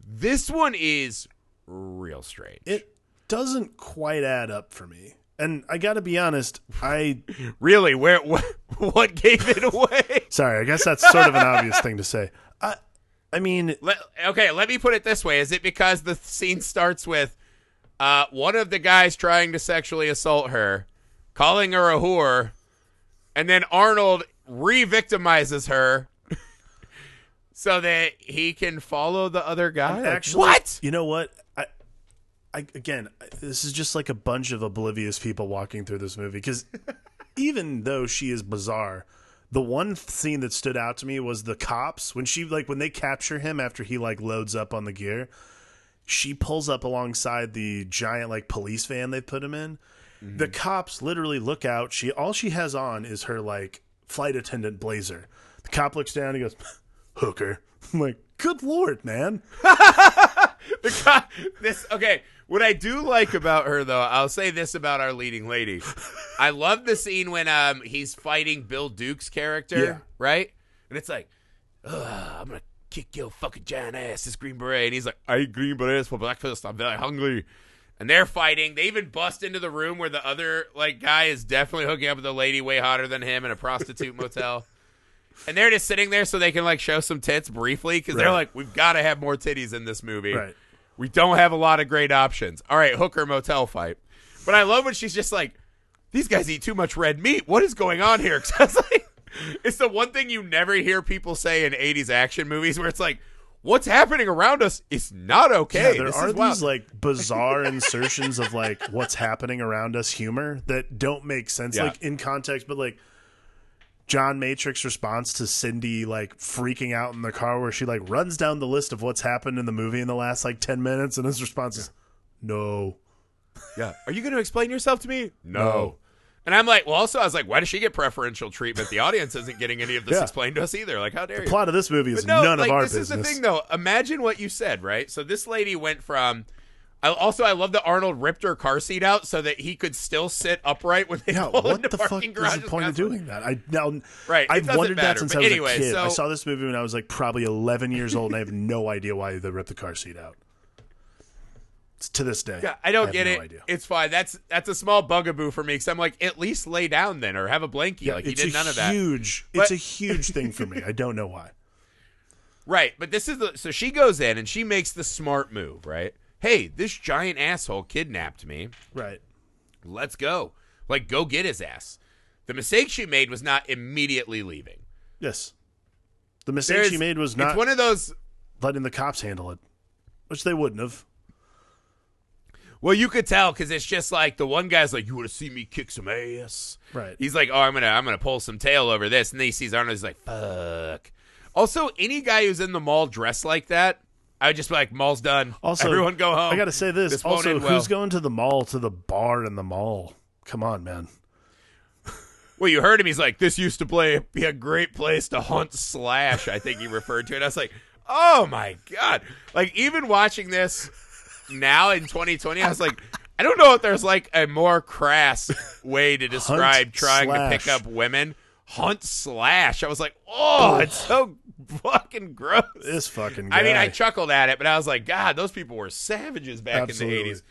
This one is real strange. It doesn't quite add up for me, and I got to be honest. I really, where what, what gave it away? sorry. I guess that's sort of an obvious thing to say. I. I mean, Let, okay, let me put it this way: Is it because the scene starts with uh, one of the guys trying to sexually assault her, calling her a whore, and then Arnold re-victimizes her so that he can follow the other guy? Actually, what? You know what? I, I again, this is just like a bunch of oblivious people walking through this movie because even though she is bizarre, the one scene that stood out to me was the cops when she like when they capture him after he like loads up on the gear. She pulls up alongside the giant like police van they put him in. The cops literally look out. She all she has on is her like flight attendant blazer. The cop looks down. He goes, "Hooker." I'm like, "Good lord, man!" The co- this okay. What I do like about her, though, I'll say this about our leading lady. I love the scene when um he's fighting Bill Duke's character, Yeah. right? And it's like, Ugh, I'm gonna kick your fucking giant ass, this Green Beret. And he's like, I eat Green Berets for breakfast. I'm very hungry. And they're fighting. They even bust into the room where the other like guy is definitely hooking up with a lady way hotter than him in a prostitute motel. And they're just sitting there so they can like show some tits briefly because they're like, we've got to have more titties in this movie. Right. We don't have a lot of great options. All right, hooker motel fight. But I love when she's just like, these guys eat too much red meat. What is going on here? 'Cause it's like, it's the one thing you never hear people say in 80s action movies where it's like, what's happening around us is not okay. Yeah, there This are is wild. these like bizarre insertions of like what's happening around us humor that don't make sense Yeah. like in context but like John Matrix response to Cindy like freaking out in the car where she like runs down the list of what's happened in the movie in the last like 10 minutes and his response is no. Yeah. Are you going to explain yourself to me? No. And I'm like, well, also, I was like, why does she get preferential treatment? The audience isn't getting any of this Yeah. explained to us either. Like, how dare you? The plot of this movie is no, none like, of our this business. This is the thing, though. Imagine what you said, right? So this lady went from. I, also, I love that Arnold ripped her car seat out so that he could still sit upright when they yeah, pull what into the parking was garages. the point of doing that? I now Right, I've wondered matter, that since I was anyway, a kid. so- I saw this movie when I was like probably 11 years old and I have no idea why they ripped the car seat out. To this day. Yeah, I don't have get no it. idea. It's fine. That's that's a small bugaboo for me because I'm like, at least lay down then, or have a blankie. Yeah, like he did none of that. huge. But- it's a huge thing for me. I don't know why. Right, but this is the so she goes in and she makes the smart move. Right, hey, this giant asshole kidnapped me. Right. Let's go. Like, go get his ass. The mistake she made was not immediately leaving. Yes. The mistake There's- she made was It's not one of those. letting the cops handle it, which they wouldn't have. Well, you could tell because it's just like the one guy's like, "You want to see me kick some ass?" Right. He's like, "Oh, I'm gonna, I'm gonna pull some tail over this," and then he sees Arnold. He's like, "Fuck." Also, any guy who's in the mall dressed like that, I would just be like, "Mall's done. Also, everyone go home." I got to say this. This also, who's well. going to the mall to the bar in the mall? Come on, man. Well, you heard him. He's like, "This used to play be a great place to hunt slash." I think he referred to it. I was like, "Oh my god!" Like even watching this now in 2020, I was like, I don't know if there's like a more crass way to describe trying to pick up women. Hunt slash. I was like, "Oh, it's so fucking gross." This fucking. Guy. I mean, I chuckled at it, but I was like, God, those people were savages back Absolutely. in the 80s.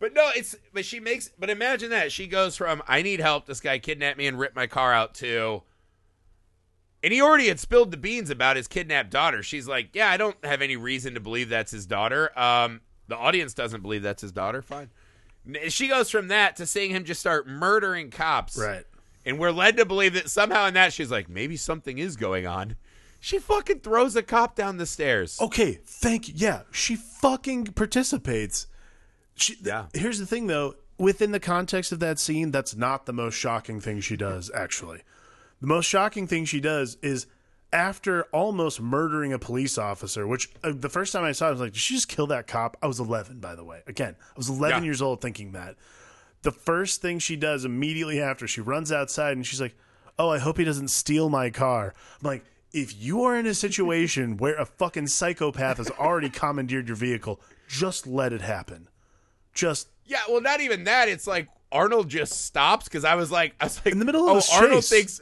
But no, it's but she makes but imagine that she goes from I need help, this guy kidnapped me and ripped my car out to and he already had spilled the beans about his kidnapped daughter. She's like, "Yeah, I don't have any reason to believe that's his daughter." Um, the audience doesn't believe that's his daughter. Fine. She goes from that to seeing him just start murdering cops. right. And we're led to believe that somehow in that she's like, maybe something is going on. She fucking throws a cop down the stairs. Okay. Thank you. Yeah, she fucking participates. She, th- Yeah. Here's the thing, though. Within the context of that scene, that's not the most shocking thing she does. Actually, the most shocking thing she does is after almost murdering a police officer. Which uh, the first time I saw, it, I was like, "Did she just kill that cop?" I was 11, by the way. Again, I was 11 Yeah. years old thinking that. The first thing she does immediately after, she runs outside and she's like, "Oh, I hope he doesn't steal my car." I'm like, if you are in a situation where a fucking psychopath has already commandeered your vehicle, just let it happen. Just Yeah, well, not even that. It's like Arnold just stops because I was like, I was like, In the middle of oh, Arnold chase. thinks.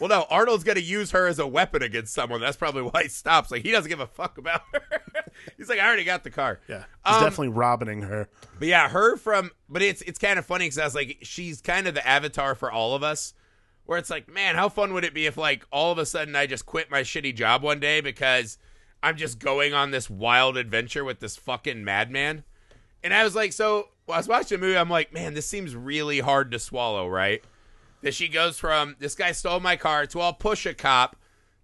Well, no, Arnold's gonna use her as a weapon against someone. That's probably why he stops. Like he doesn't give a fuck about her. He's like, I already got the car. yeah, he's Um, definitely robbing her. But yeah, her from. But it's it's kind of funny because I was like, she's kind of the avatar for all of us. Where it's like, man, how fun would it be if like all of a sudden I just quit my shitty job one day because I'm just going on this wild adventure with this fucking madman. And I was like, so while I was watching the movie, I'm like, man, this seems really hard to swallow, right? That she goes from this guy stole my car to I'll push a cop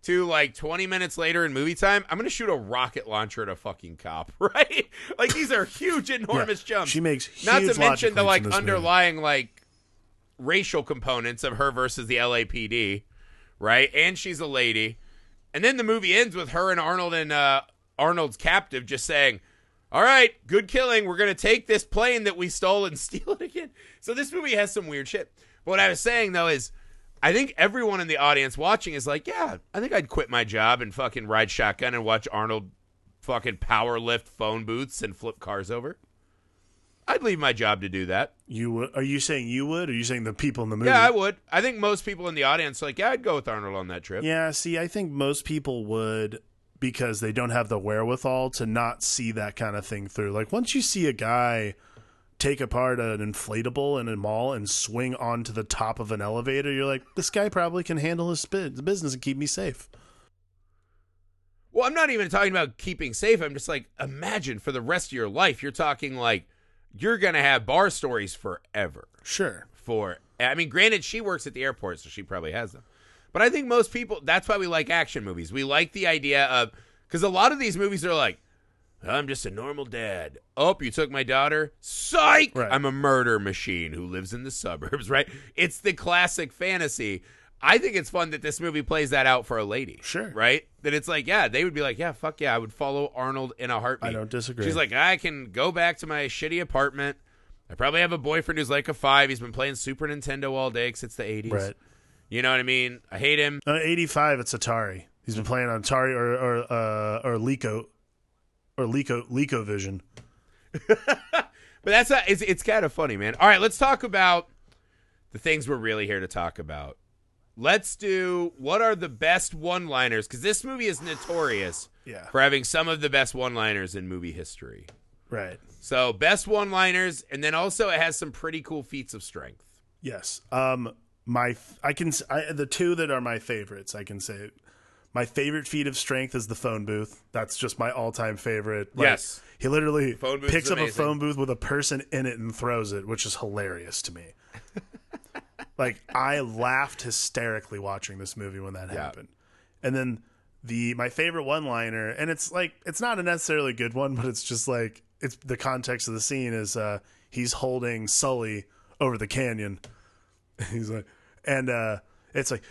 to like 20 minutes later in movie time, I'm gonna shoot a rocket launcher at a fucking cop, right? Like these are huge, enormous jumps. She makes Not to mention the like in this movie. underlying like racial components of her versus the LAPD, right? And she's a lady. And then the movie ends with her and Arnold and uh, Arnold's captive just saying, "All right, good killing. We're gonna take this plane that we stole and steal it again." So this movie has some weird shit. But what I was saying though is, I think everyone in the audience watching is like, "Yeah, I think I'd quit my job and fucking ride shotgun and watch Arnold fucking power lift phone booths and flip cars over." I'd leave my job to do that. You would- are you saying you would? Or are you saying the people in the movie? Yeah, I would. I think most people in the audience are like, yeah, I'd go with Arnold on that trip. Yeah, see, I think most people would because they don't have the wherewithal to not see that kind of thing through. Like once you see a guy take apart an inflatable in a mall and swing onto the top of an elevator, you're like, this guy probably can handle his business and keep me safe. Well, I'm not even talking about keeping safe. I'm just like, imagine for the rest of your life, you're talking like you're gonna have bar stories forever. Sure. For I mean, granted, she works at the airport, so she probably has them. But I think most people that's why we like action movies. We like the idea of because a lot of these movies are like, I'm just a normal dad. Oh, you took my daughter? Psych! Right. I'm a murder machine who lives in the suburbs, right? It's the classic fantasy. I think it's fun that this movie plays that out for a lady. Sure. Right? That it's like, yeah, they would be like, yeah, fuck yeah, I would follow Arnold in a heartbeat. I don't disagree. She's like, I can go back to my shitty apartment. I probably have a boyfriend who's like a five. He's been playing Super Nintendo all day because it's the 80s. Right. You know what I mean? I hate him. Uh, 85, it's Atari. He's been playing on Atari or or uh, or Coleco or ColecoVision. But that's a, it's it's kind of funny, man. All right, let's talk about the things we're really here to talk about. Let's do what are the best one-liners because this movie is notorious Yeah. for having some of the best one-liners in movie history. Right. So best one-liners, and then also it has some pretty cool feats of strength. Yes. Um my I can I, the two that are my favorites, I can say my favorite feat of strength is the phone booth. That's just my all-time favorite. Like, Yes. He literally picks up a phone booth with a person in it and throws it, which is hilarious to me. like I laughed hysterically watching this movie when that Yeah. happened. And then the my favorite one-liner, and it's like it's not a necessarily good one, but it's just like it's the context of the scene is uh he's holding Sully over the canyon. He's like, and uh it's like,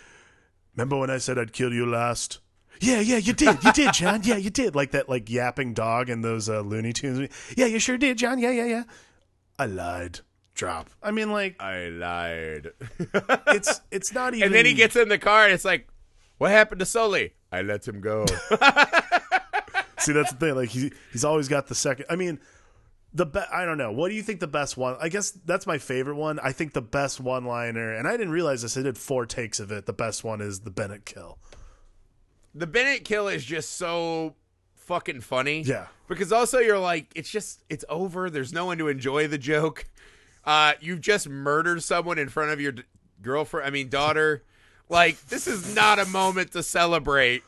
remember when I said I'd kill you last? Yeah, yeah, you did, you did, John. Yeah, you did. Like that, like yapping dog in those uh, Looney Tunes. Yeah, you sure did, John. Yeah, yeah, yeah. I lied. Drop. I mean, like I lied. it's it's not even. and then he gets in the car, and it's like, what happened to Sully? I let him go. See, that's the thing. Like he he's always got the second. I mean, the be- I don't know. What do you think the best one? I guess that's my favorite one. I think the best one liner, and I didn't realize this. I did four takes of it. The best one is the Bennett kill. the Bennett kill is just so fucking funny. Yeah. Because also you're like, it's just it's over. There's no one to enjoy the joke. Uh, you've just murdered someone in front of your d- girlfriend. I mean, daughter. Like this is not a moment to celebrate.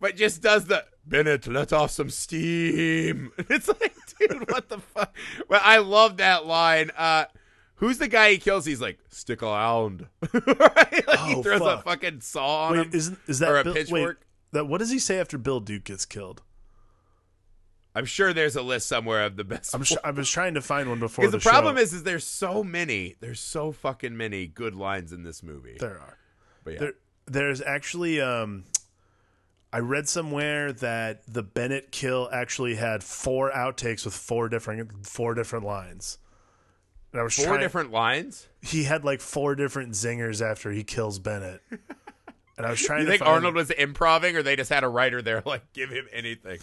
But just does the Bennett let off some steam. It's like, dude, what the fuck? Well, I love that line. Uh, who's the guy he kills? He's like, stick around. right? Like he Oh, throws fuck. a fucking saw on Wait, him. isn't is that or a Bill, wait, pitchfork? that what does he say after Bill Duke gets killed? I'm sure there's a list somewhere of the best. I'm sh- I was trying to find one before Because the, the, problem show. is, is there's so many, there's so fucking many good lines in this movie. there are. But yeah. There, there's actually um, I read somewhere that the Bennett kill actually had four outtakes with four different four different lines. And I was Four trying, different lines. He had like four different zingers after he kills Bennett. And I was trying You to think find, Arnold was improvising, or they just had a writer there like give him anything?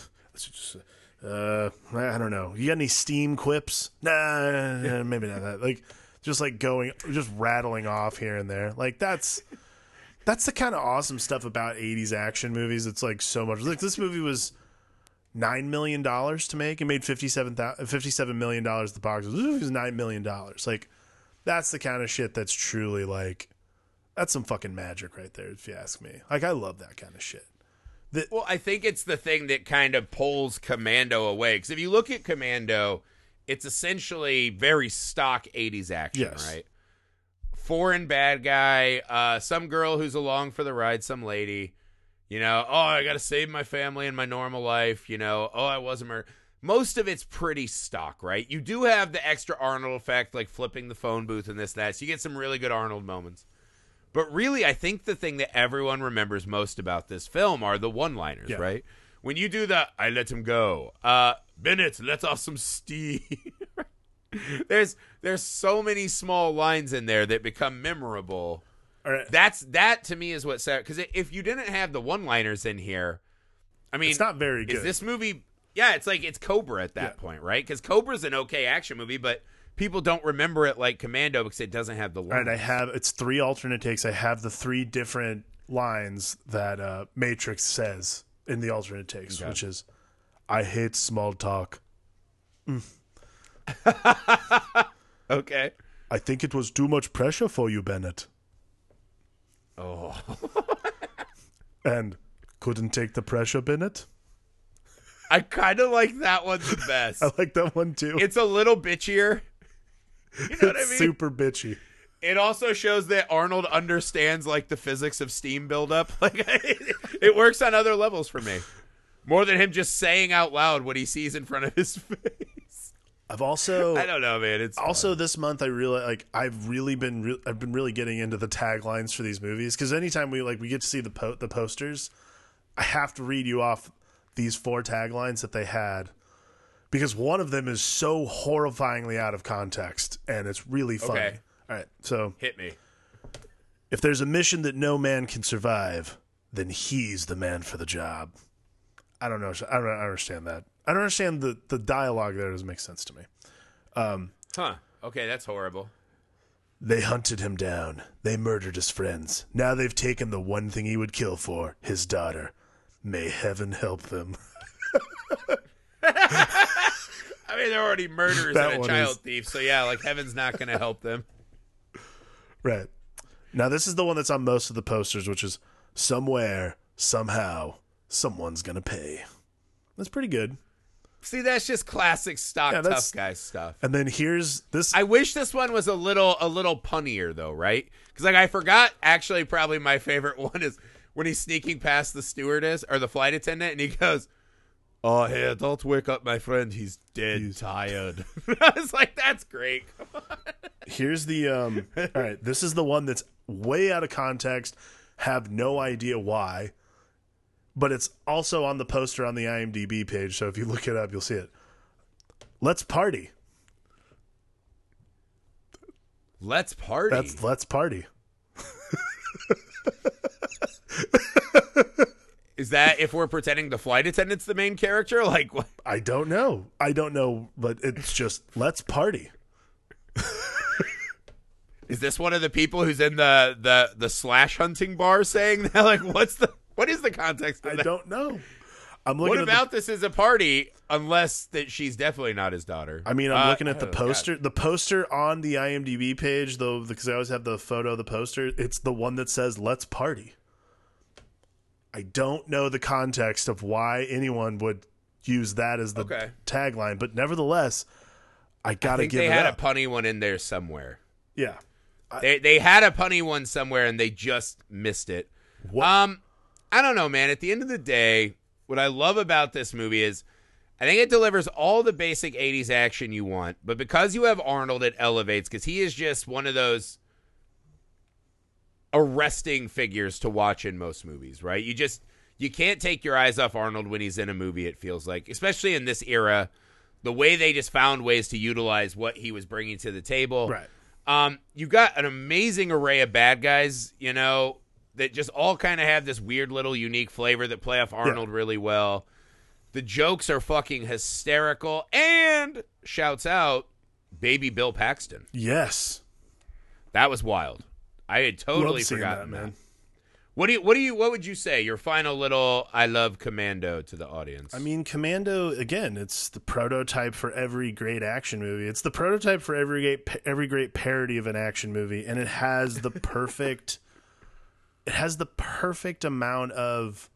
Uh, I don't know. You got any steam quips? Nah, nah, maybe not that. Like, just like going, just rattling off here and there. Like that's that's the kind of awesome stuff about '80s action movies. It's like so much. Like this movie was nine million dollars to make. It made 57, 57 million dollars at the box. office. This movie was nine million dollars. Like that's the kind of shit that's truly like that's some fucking magic right there. If you ask me, like I love that kind of shit. Well, I think it's the thing that kind of pulls Commando away. Because if you look at Commando, it's essentially very stock '80s action, Yes. right? Foreign bad guy, uh, some girl who's along for the ride, some lady. You know, oh, I got to save my family and my normal life. You know, oh, I wasn't murdered. Most of it's pretty stock, right? You do have the extra Arnold effect, like flipping the phone booth and this, that. So you get some really good Arnold moments. But really, I think the thing that everyone remembers most about this film are the one-liners, Yeah. right? When you do the "I let him go," uh, Bennett let off some steam. there's there's so many small lines in there that become memorable. Right, That's that to me is what because if you didn't have the one-liners in here, I mean, it's not very good. is this movie? Yeah, it's like it's Cobra at that Yeah. point, right? Because Cobra's an okay action movie, but people don't remember it like Commando because it doesn't have the lines. right, I have it's three alternate takes. I have the three different lines that uh, Matrix says in the alternate takes, Okay. which is, "I hate small talk. okay. I think it was too much pressure for you, Bennett, Oh, and couldn't take the pressure, Bennett." I kind of like that one the best. I like that one too. it's a little bitchier. You know what I mean? super bitchy. It also shows that Arnold understands like the physics of steam buildup. Like it, it works on other levels for me, more than him just saying out loud what he sees in front of his face. I've also I don't know, man. It's also this month I really like I've really been re- I've been really getting into the taglines for these movies because anytime we like we get to see the po- the posters, I have to read you off these four taglines that they had because one of them is so horrifyingly out of context and it's really funny. Okay. All right, so hit me. if there's a mission that no man can survive, then he's the man for the job. I don't know. I don't understand that. I don't understand the the dialogue there. Doesn't make sense to me. Um, huh? Okay, that's horrible. They hunted him down. They murdered his friends. Now they've taken the one thing he would kill for his daughter. May heaven help them. I mean, they're already murderers That and a child is- thief, so yeah, like heaven's not going to help them. Right. Now this is the one that's on most of the posters, which is somewhere, somehow, someone's gonna pay. That's pretty good. See, that's just classic stock Yeah, tough guy stuff. And then here's this. I wish this one was a little a little punnier though, right? Because like I forgot, actually, probably my favorite one is when he's sneaking past the stewardess or the flight attendant, and he goes, "Oh, hey, don't wake up my friend. He's dead, tired." I was like, "That's great." here's the. Um. all right. This is the one that's way out of context. Have no idea why. But it's also on the poster on the IMDb page. So if you look it up, you'll see it. Let's party. Let's party. That's let's party. Is that if we're pretending the flight attendant's the main character? Like, what? I don't know. I don't know, but it's just let's party. is this one of the people who's in the the the slash hunting bar saying that? Like, what's the what is the context of I that? don't know. I'm looking What at the about this is a party? Unless that she's definitely not his daughter. I mean, I'm Uh, looking at the oh, God. poster. The poster on the IMDb page, though, because I always have the photo of the poster. It's the one that says "Let's party." I don't know the context of why anyone would use that as the Okay. tagline, but nevertheless, I I gotta think give they it had up. a punny one in there somewhere. yeah, They they had a punny one somewhere and they just missed it. What- Um, I don't know, man. At the end of the day, what I love about this movie is I think it delivers all the basic 80s action you want, but because you have Arnold, it elevates because he is just one of those arresting figures to watch in most movies, right? You just you can't take your eyes off Arnold when he's in a movie, it feels like, especially in this era. The way they just found ways to utilize what he was bringing to the table. right. Um, you got an amazing array of bad guys, you know, that just all kind of have this weird little unique flavor that play off Arnold really well. The jokes are fucking hysterical and shouts out baby Bill Paxton. Yes, That was wild. I had totally forgotten that, that, man. What do you what do you what would you say? Your final little I love Commando to the audience. I mean, Commando again. It's the prototype for every great action movie. It's the prototype for every great every great parody of an action movie, and it has the perfect. It has the perfect amount of,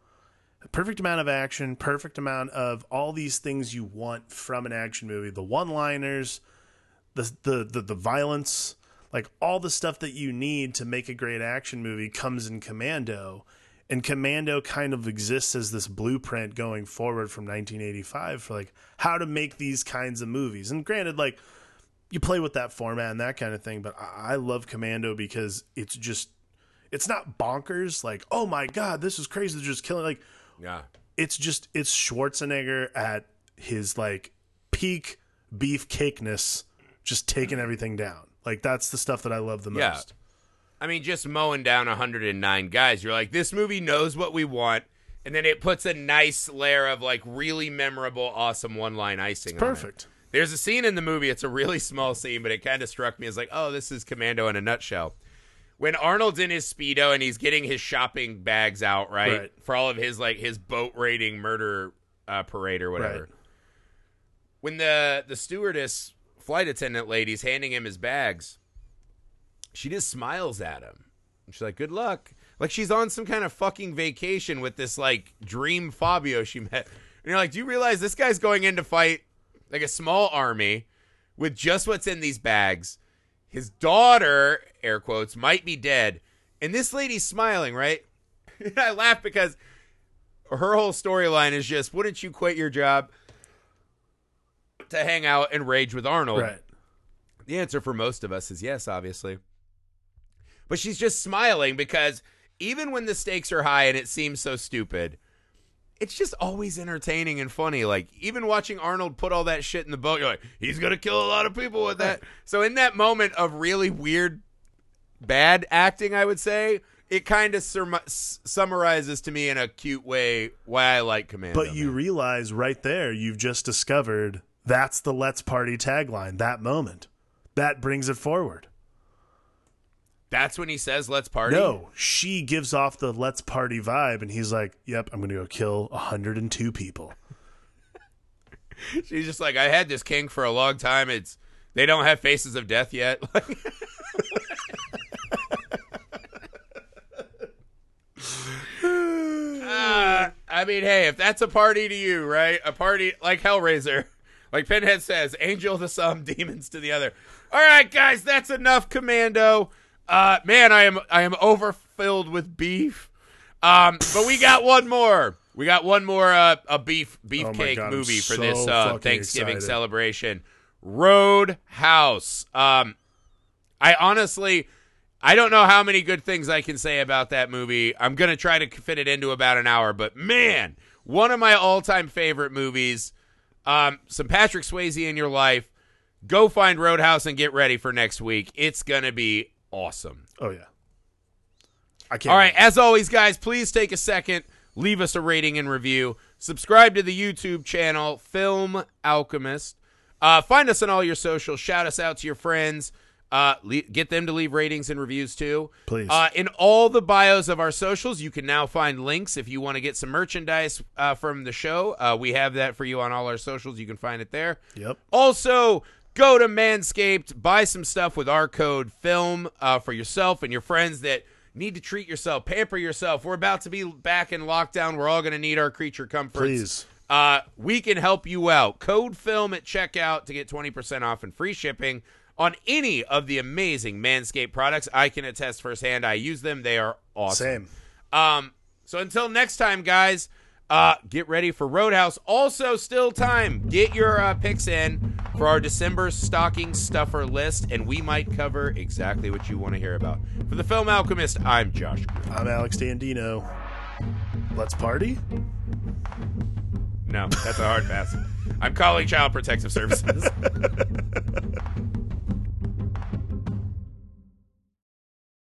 perfect amount of action, perfect amount of all these things you want from an action movie. The one-liners, the the the, the violence, like all the stuff that you need to make a great action movie comes in Commando. And Commando kind of exists as this blueprint going forward from 1985 for like how to make these kinds of movies. And granted, like you play with that format and that kind of thing, but I I love Commando because it's just it's not bonkers like oh my god this is crazy they're just killing like yeah. it's just it's Schwarzenegger at his like peak beefcakeness, just taking everything down. Like that's the stuff that I love the Yeah. most. I mean, just mowing down 109 guys. You're like, this movie knows what we want, and then it puts a nice layer of like really memorable, awesome one line icing. on it. Perfect. There's a scene in the movie. It's a really small scene, but it kind of struck me as like, oh, this is Commando in a nutshell. When Arnold's in his speedo and he's getting his shopping bags out, right, Right. for all of his like his boat raiding murder uh, parade or whatever. Right. When the the stewardess flight attendant lady's handing him his bags, she just smiles at him. And she's like, "Good luck." Like she's on some kind of fucking vacation with this like dream Fabio she met. And you're like, "Do you realize this guy's going in to fight like a small army with just what's in these bags? His daughter, air quotes, might be dead, and this lady's smiling, right?" I laugh because her whole storyline is just, "Wouldn't you quit your job?" To hang out and rage with Arnold. Right. The answer for most of us is yes, obviously. But she's just smiling because even when the stakes are high and it seems so stupid, it's just always entertaining and funny. Like even watching Arnold put all that shit in the boat, you're like, he's gonna kill a lot of people with that. So in that moment of really weird, bad acting, I would say it kind of sum- summarizes to me in a cute way why I like Commando. But you man. realize right there, you've just discovered that's the Let's Party tagline, that moment. That brings it forward. that's when he says, "Let's party." No, she gives off the Let's Party vibe, and he's like, Yep, I'm going to go kill 102 people. She's just like, I had this king for a long time. It's they don't have faces of death yet. Uh, I mean, hey, if that's a party to you, right? A party like Hellraiser, like Pinhead says, angel to some, demons to the other. All right, guys, that's enough, Commando. Uh, man, I am I am overfilled with beef. Um, but we got one more. We got one more uh, a beef Oh beefcake I'm movie for so this uh, Thanksgiving excited. celebration. Roadhouse. Um, I honestly, I don't know how many good things I can say about that movie. I'm gonna try to fit it into about an hour, but man, one of my all-time favorite movies. Um, some Patrick Swayze in your life. Go find Roadhouse and get ready for next week. It's gonna be awesome. Oh yeah. I can't. All right, as always, guys, please take a second, leave us a rating and review. Subscribe to the YouTube channel, Film Alchemist. Uh, find us on all your socials. Shout us out to your friends. Uh, le- get them to leave ratings and reviews too. Please. Uh, in all the bios of our socials, you can now find links if you want to get some merchandise uh, from the show. Uh, we have that for you on all our socials. You can find it there. Yep. Also, go to Manscaped, buy some stuff with our code FILM uh, for yourself and your friends that need to treat yourself, pamper yourself. We're about to be back in lockdown. We're all going to need our creature comforts. Please. Uh, we can help you out. Code FILM at checkout to get 20% off and free shipping on any of the amazing Manscaped products. I can attest firsthand. I use them. They are awesome. Same. Um, so until next time, guys, uh, get ready for Roadhouse. Also, still time. Get your uh, picks in for our December stocking stuffer list, and we might cover exactly what you want to hear about. For the Film Alchemist, I'm Josh. I'm Alex Dandino. Let's party. No, that's a hard pass. I'm calling Child Protective Services.